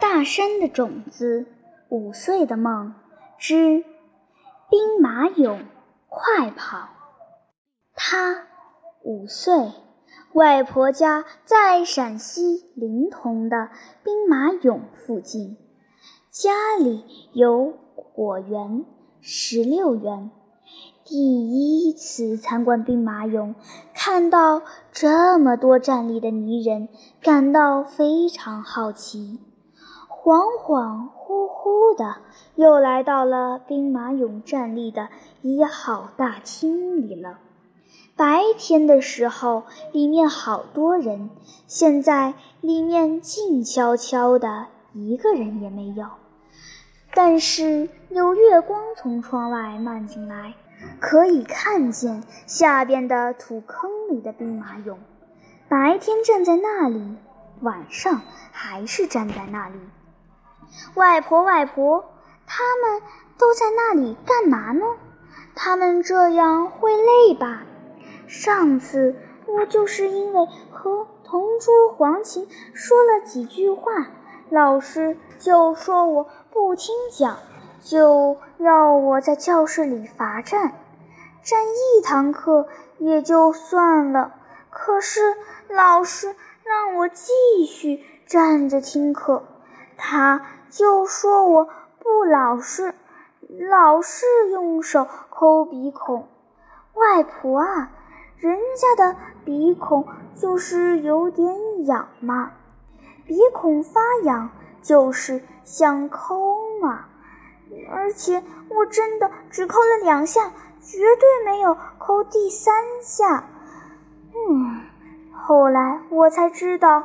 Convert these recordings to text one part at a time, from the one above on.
大山的种子，五岁的梦之兵马俑快跑。他五岁，外婆家在陕西临潼的兵马俑附近，家里有果园、石榴园。第一次参观兵马俑，看到这么多站立的泥人，感到非常好奇。恍恍惚惚的，又来到了兵马俑站立的一号大厅里了。白天的时候，里面好多人，现在里面静悄悄的，一个人也没有。但是有月光从窗外漫进来。可以看见下边的土坑里的兵马俑，白天站在那里，晚上还是站在那里。外婆，外婆，他们都在那里干嘛呢？他们这样会累吧？上次我就是因为和同桌黄琴说了几句话，老师就说我不听讲。就要我在教室里罚站，站一堂课也就算了，可是老师让我继续站着听课，他就说我不老实，老是用手抠鼻孔。外婆啊，人家的鼻孔就是有点痒嘛，鼻孔发痒就是想抠嘛。而且我真的只抠了两下，绝对没有抠第三下。嗯，后来我才知道，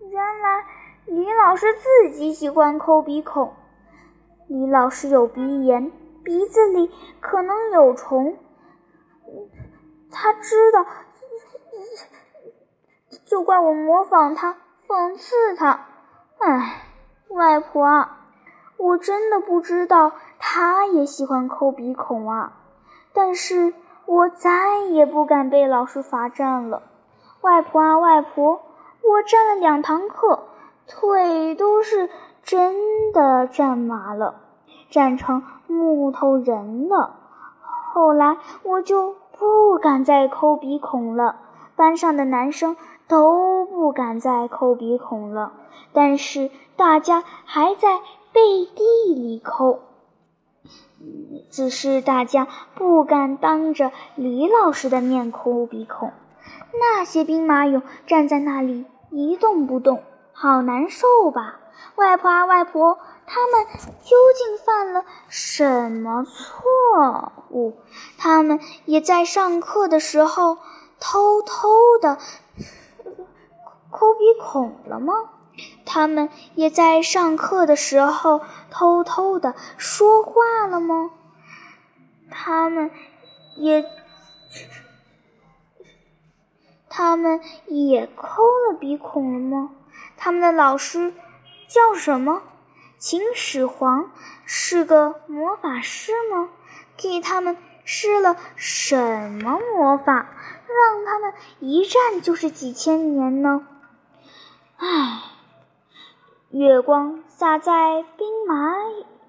原来李老师自己喜欢抠鼻孔。李老师有鼻炎，鼻子里可能有虫。他知道，就怪我模仿他，讽刺他。唉，外婆。我真的不知道他也喜欢抠鼻孔啊！但是我再也不敢被老师罚站了。外婆啊，外婆，我站了两堂课，腿都是真的站麻了，站成木头人了。后来我就不敢再抠鼻孔了，班上的男生都不敢再抠鼻孔了，但是大家还在。背地里抠，只是大家不敢当着李老师的面抠鼻孔。那些兵马俑站在那里一动不动，好难受吧？外婆啊，外婆，他们究竟犯了什么错误？他们也在上课的时候偷偷的抠鼻孔了吗？他们也在上课的时候偷偷的说话了吗？他们也，他们也抠了鼻孔了吗？他们的老师叫什么？秦始皇是个魔法师吗？给他们施了什么魔法，让他们一站就是几千年呢？唉。月光洒在兵马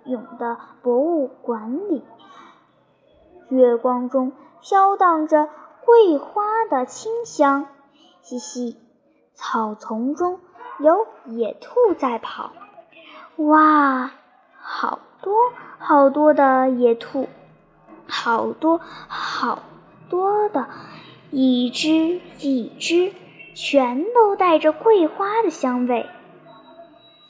俑的博物馆里，月光中飘荡着桂花的清香。嘻嘻，草丛中有野兔在跑。哇，好多好多的野兔，好多好多的，一只一只，全都带着桂花的香味。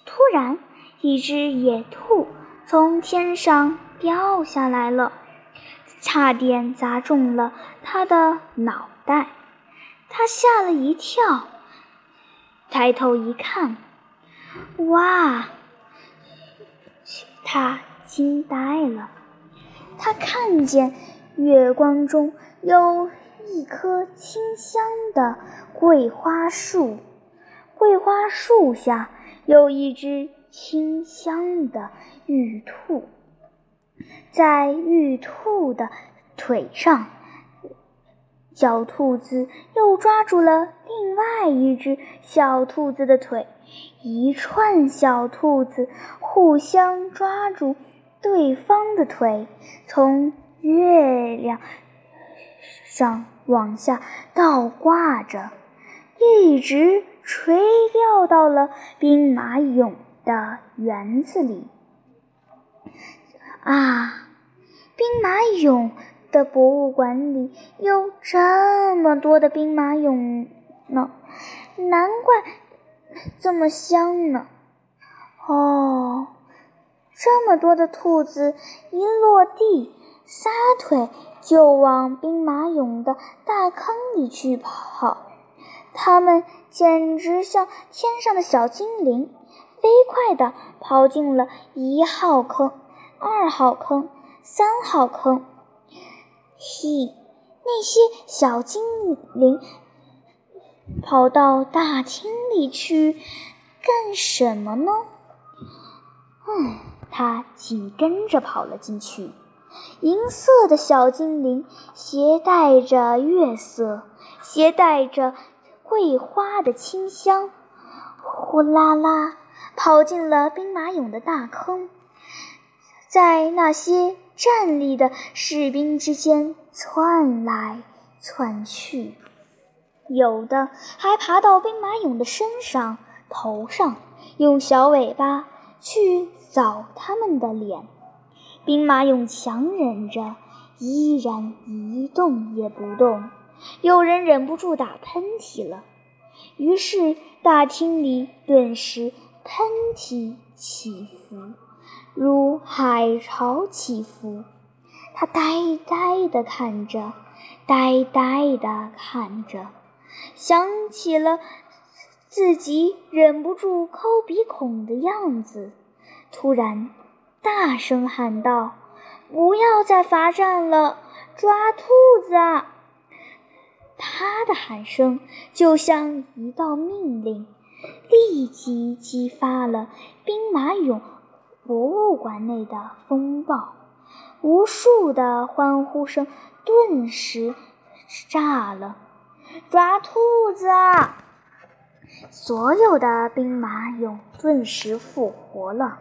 突然，一只野兔从天上掉下来了，差点砸中了他的脑袋。他吓了一跳，抬头一看，哇！他惊呆了。他看见月光中有一棵清香的桂花树，桂花树下。有一只清香的玉兔，在玉兔的腿上，小兔子又抓住了另外一只小兔子的腿，一串小兔子互相抓住对方的腿，从月亮上往下倒挂着，一直垂掉到了兵马俑的园子里。啊，兵马俑的博物馆里有这么多的兵马俑呢，难怪这么香呢。哦，这么多的兔子一落地，撒腿就往兵马俑的大坑里去跑，它们简直像天上的小精灵，飞快地跑进了一号坑。二号坑，三号坑。嘿，那些小精灵跑到大厅里去干什么呢？嗯，他紧跟着跑了进去。银色的小精灵携带着月色，携带着桂花的清香，呼啦啦跑进了兵马俑的大坑。在那些站立的士兵之间窜来窜去，有的还爬到兵马俑的身上、头上，用小尾巴去扫他们的脸。兵马俑强忍着，依然一动也不动。有人忍不住打喷嚏了，于是大厅里顿时喷嚏起伏。如海潮起伏，他呆呆地看着，呆呆地看着，想起了自己忍不住抠鼻孔的样子，突然大声喊道：“不要再罚站了，抓兔子！”啊！”他的喊声就像一道命令，立即激发了兵马俑。博物馆内的风暴，无数的欢呼声顿时炸了。抓兔子！啊！所有的兵马俑顿时复活了。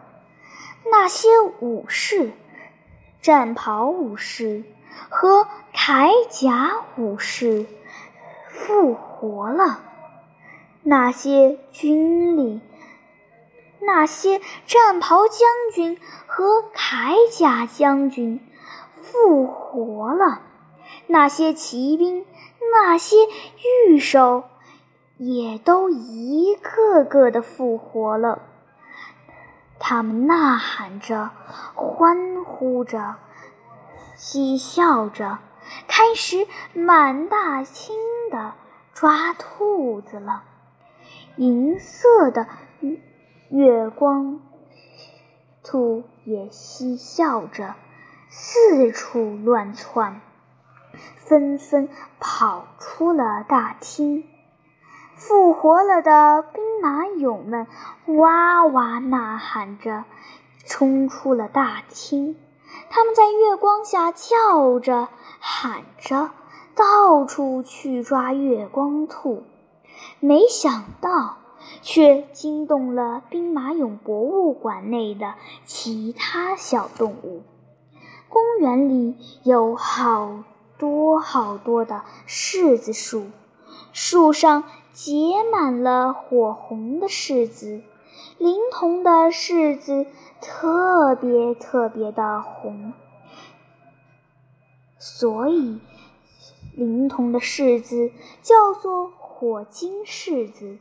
那些武士、战袍武士和铠甲武士复活了。那些军礼。那些战袍将军和铠甲将军复活了，那些骑兵、那些御手也都一个个的复活了。他们呐喊着，欢呼着，嬉笑着，开始满大清的抓兔子了。银色的。月光兔也嬉笑着，四处乱窜，纷纷跑出了大厅。复活了的兵马俑们哇哇呐喊着，冲出了大厅。他们在月光下叫着、喊着，到处去抓月光兔。没想到。却惊动了兵马俑博物馆内的其他小动物。公园里有好多好多的柿子树，树上结满了火红的柿子，灵童的柿子特别特别的红，所以灵童的柿子叫做火晶柿子。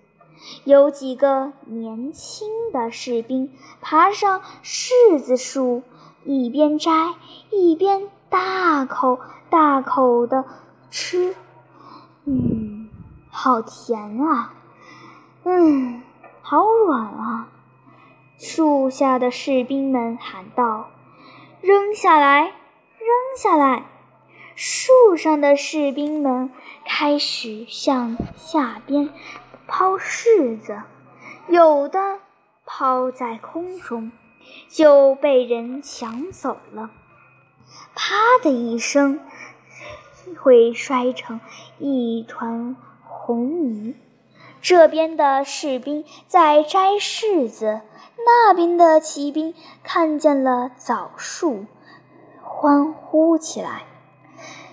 有几个年轻的士兵爬上柿子树，一边摘一边大口大口地吃。嗯，好甜啊！嗯，好软啊！树下的士兵们喊道：“扔下来，扔下来！”树上的士兵们开始向下边。抛柿子，有的抛在空中，就被人抢走了。啪的一声，会摔成一团红泥。这边的士兵在摘柿子，那边的骑兵看见了枣树，欢呼起来。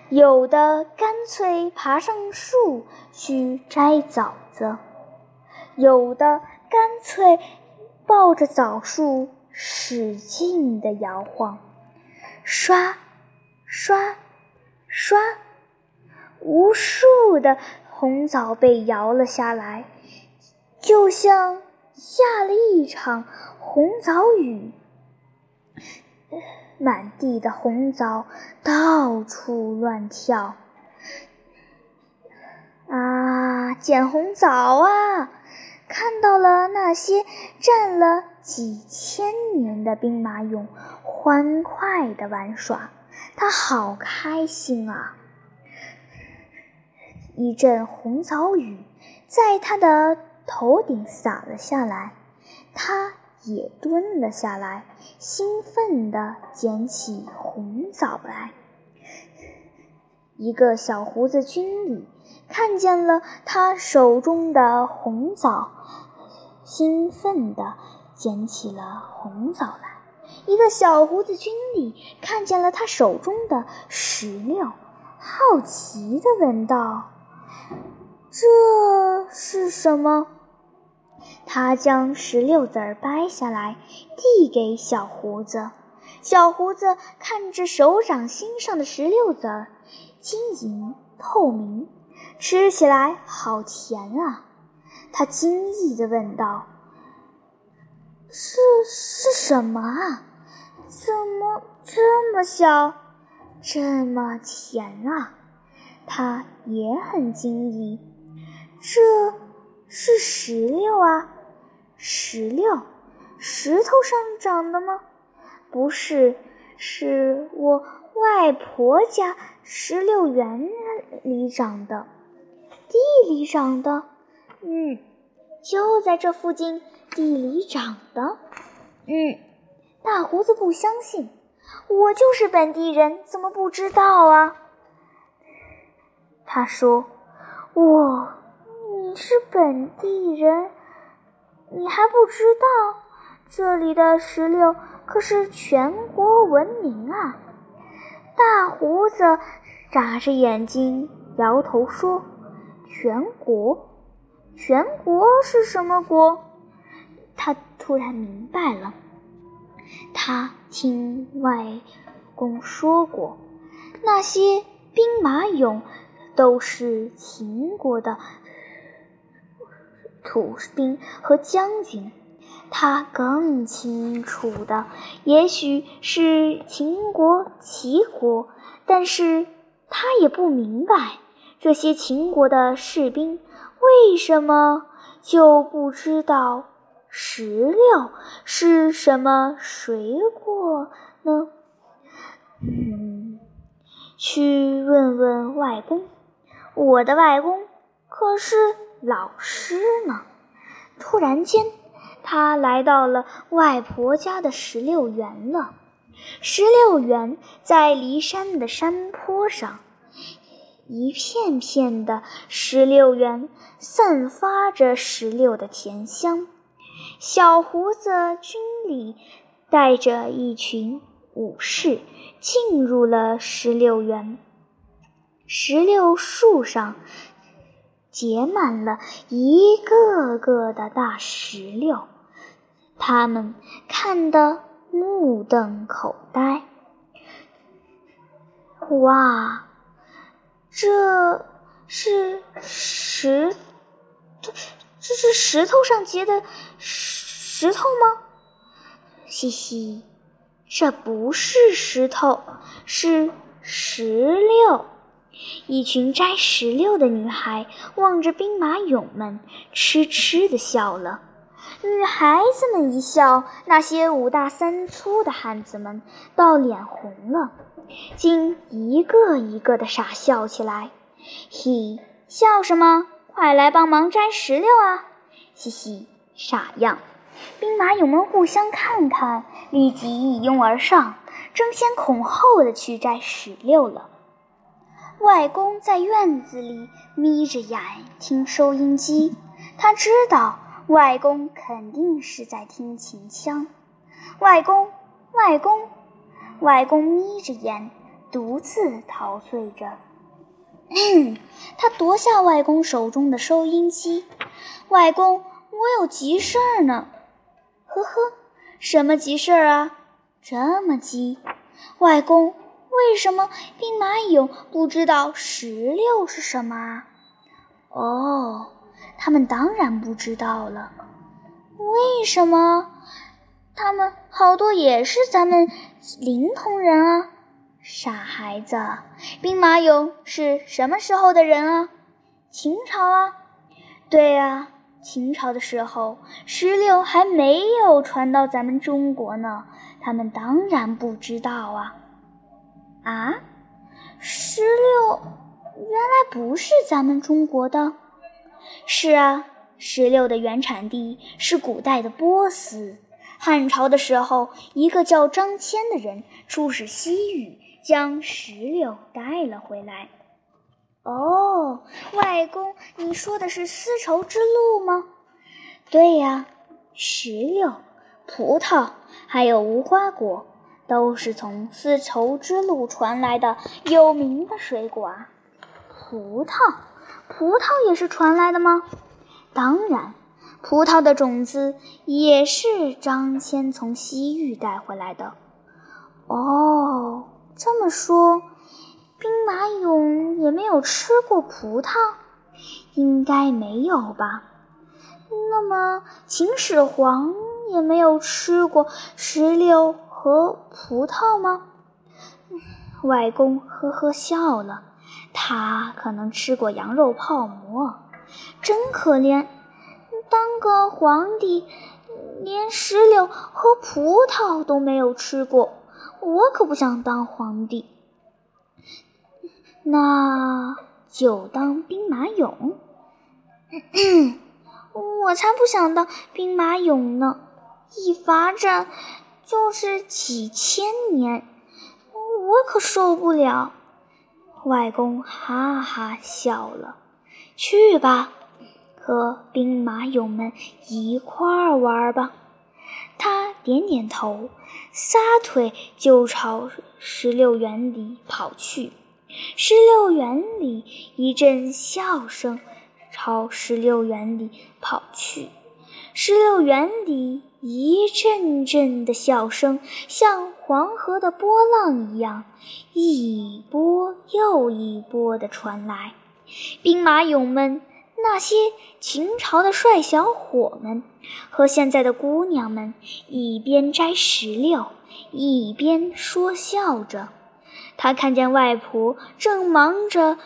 有的干脆爬上树去摘枣子，有的干脆抱着枣树使劲地摇晃，刷，刷，刷，无数的。红枣被摇了下来，就像下了一场红枣雨，满地的红枣到处乱跳。啊，捡红枣啊！那些站了几千年的兵马俑，欢快地玩耍，他好开心啊！一阵红枣雨在他的头顶洒了下来，他也蹲了下来，兴奋地捡起红枣来。一个小胡子军礼看见了他手中的红枣，兴奋地捡起了红枣来。一个小胡子军里看见了他手中的石榴，好奇地问道。这是什么？他将石榴籽儿掰下来，递给小胡子。小胡子看着手掌心上的石榴籽儿，晶莹透明，吃起来好甜啊！他惊异地问道：“这是什么啊？怎么这么小，这么甜啊？”他也很惊异。这是石榴啊，石榴，石头上长的吗？不是，是我外婆家石榴园里长的，地里长的。嗯，就在这附近地里长的。嗯，大胡子不相信，我就是本地人，怎么不知道啊？他说：“我。”你是本地人，你还不知道这里的石榴可是全国闻名啊！大胡子眨着眼睛摇头说：“全国？全国是什么国？”他突然明白了，他听外公说过，那些兵马俑都是秦国的。土兵和将军，他更清楚的，也许是秦国、齐国，但是他也不明白这些秦国的士兵为什么就不知道石榴是什么水果呢？嗯，去问问外公，我的外公可是。老师呢？突然间，他来到了外婆家的石榴园了。石榴园在离山的山坡上，一片片的石榴园散发着石榴的甜香。小胡子军里带着一群武士进入了石榴园。石榴树上。结满了一个个的大石榴，他们看得目瞪口呆。哇，这是石，这这是石头上结的石头吗？嘻嘻，这不是石头，是石榴。一群摘石榴的女孩望着兵马俑们，痴痴地笑了。女孩子们一笑，那些五大三粗的汉子们倒脸红了，竟一个一个的傻笑起来。嘿，笑什么？快来帮忙摘石榴啊！嘻嘻，傻样！兵马俑们互相看看，立即一拥而上，争先恐后的去摘石榴了。外公在院子里眯着眼听收音机，他知道外公肯定是在听秦腔。外公，外公，外公眯着眼，独自陶醉着。他夺下外公手中的收音机。外公，我有急事儿呢。呵呵，什么急事儿啊？这么急？外公，为什么兵马俑不知道石榴是什么啊？哦，他们当然不知道了。为什么？他们好多也是咱们临潼人啊。傻孩子，兵马俑是什么时候的人啊？秦朝啊。对啊，秦朝的时候，石榴还没有传到咱们中国呢。他们当然不知道啊。啊，石榴原来不是咱们中国的。是啊，石榴的原产地是古代的波斯。汉朝的时候，一个叫张骞的人出使西域。将石榴带了回来。哦，外公，你说的是丝绸之路吗？对呀，石榴、葡萄还有无花果都是从丝绸之路传来的有名的水果啊。葡萄，葡萄也是传来的吗？当然，葡萄的种子也是张骞从西域带回来的。哦。这么说，兵马俑也没有吃过葡萄，应该没有吧？那么秦始皇也没有吃过石榴和葡萄吗？外公呵呵笑了，他可能吃过羊肉泡馍，真可怜，当个皇帝连石榴和葡萄都没有吃过。我可不想当皇帝，那就当兵马俑。我才不想当兵马俑呢！一罚站就是几千年，我可受不了。外公哈哈笑了，去吧，和兵马俑们一块儿玩吧。他点点头，撒腿就朝石榴园里跑去。石榴园里一阵笑声朝石榴园里跑去。石榴园里一阵阵的笑声，像黄河的波浪一样，一波又一波的传来。兵马俑们。那些秦朝的帅小伙们和现在的姑娘们一边摘石榴，一边说笑着。他看见外婆正忙着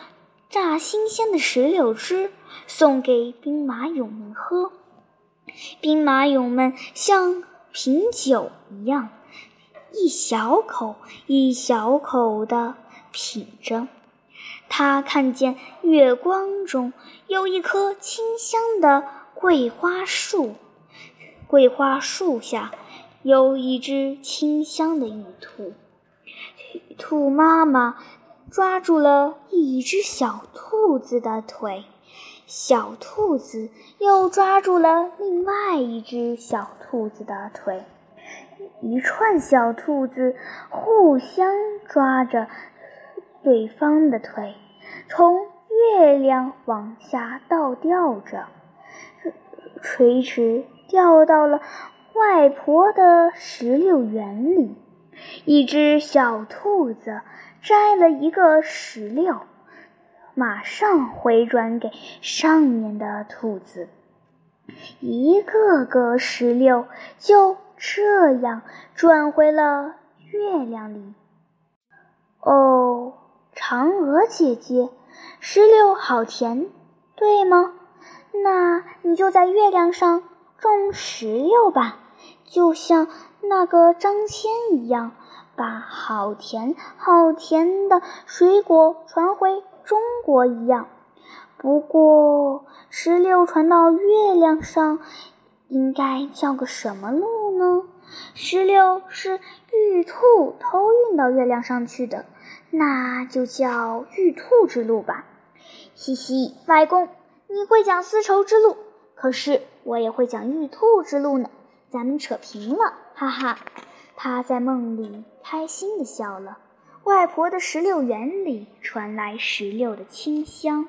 榨新鲜的石榴汁送给兵马俑们喝，兵马俑们像品酒一样，一小口一小口地品着。他看见月光中有一棵清香的桂花树，桂花树下有一只清香的玉兔。兔妈妈抓住了一只小兔子的腿，小兔子又抓住了另外一只小兔子的腿，一串小兔子互相抓着。对方的腿从月亮往下倒吊着，垂直掉到了外婆的石榴园里。一只小兔子摘了一个石榴，马上回转给上面的兔子，一个个石榴就这样转回了月亮里。哦。嫦娥姐姐，石榴好甜，对吗？那你就在月亮上种石榴吧，就像那个张骞一样，把好甜好甜的水果传回中国一样。不过，石榴传到月亮上，应该叫个什么路呢？石榴是玉兔偷运到月亮上去的。那就叫玉兔之路吧。嘻嘻，外公，你会讲丝绸之路，可是我也会讲玉兔之路呢。咱们扯平了，哈哈！他在梦里开心地笑了。外婆的石榴园里传来石榴的清香。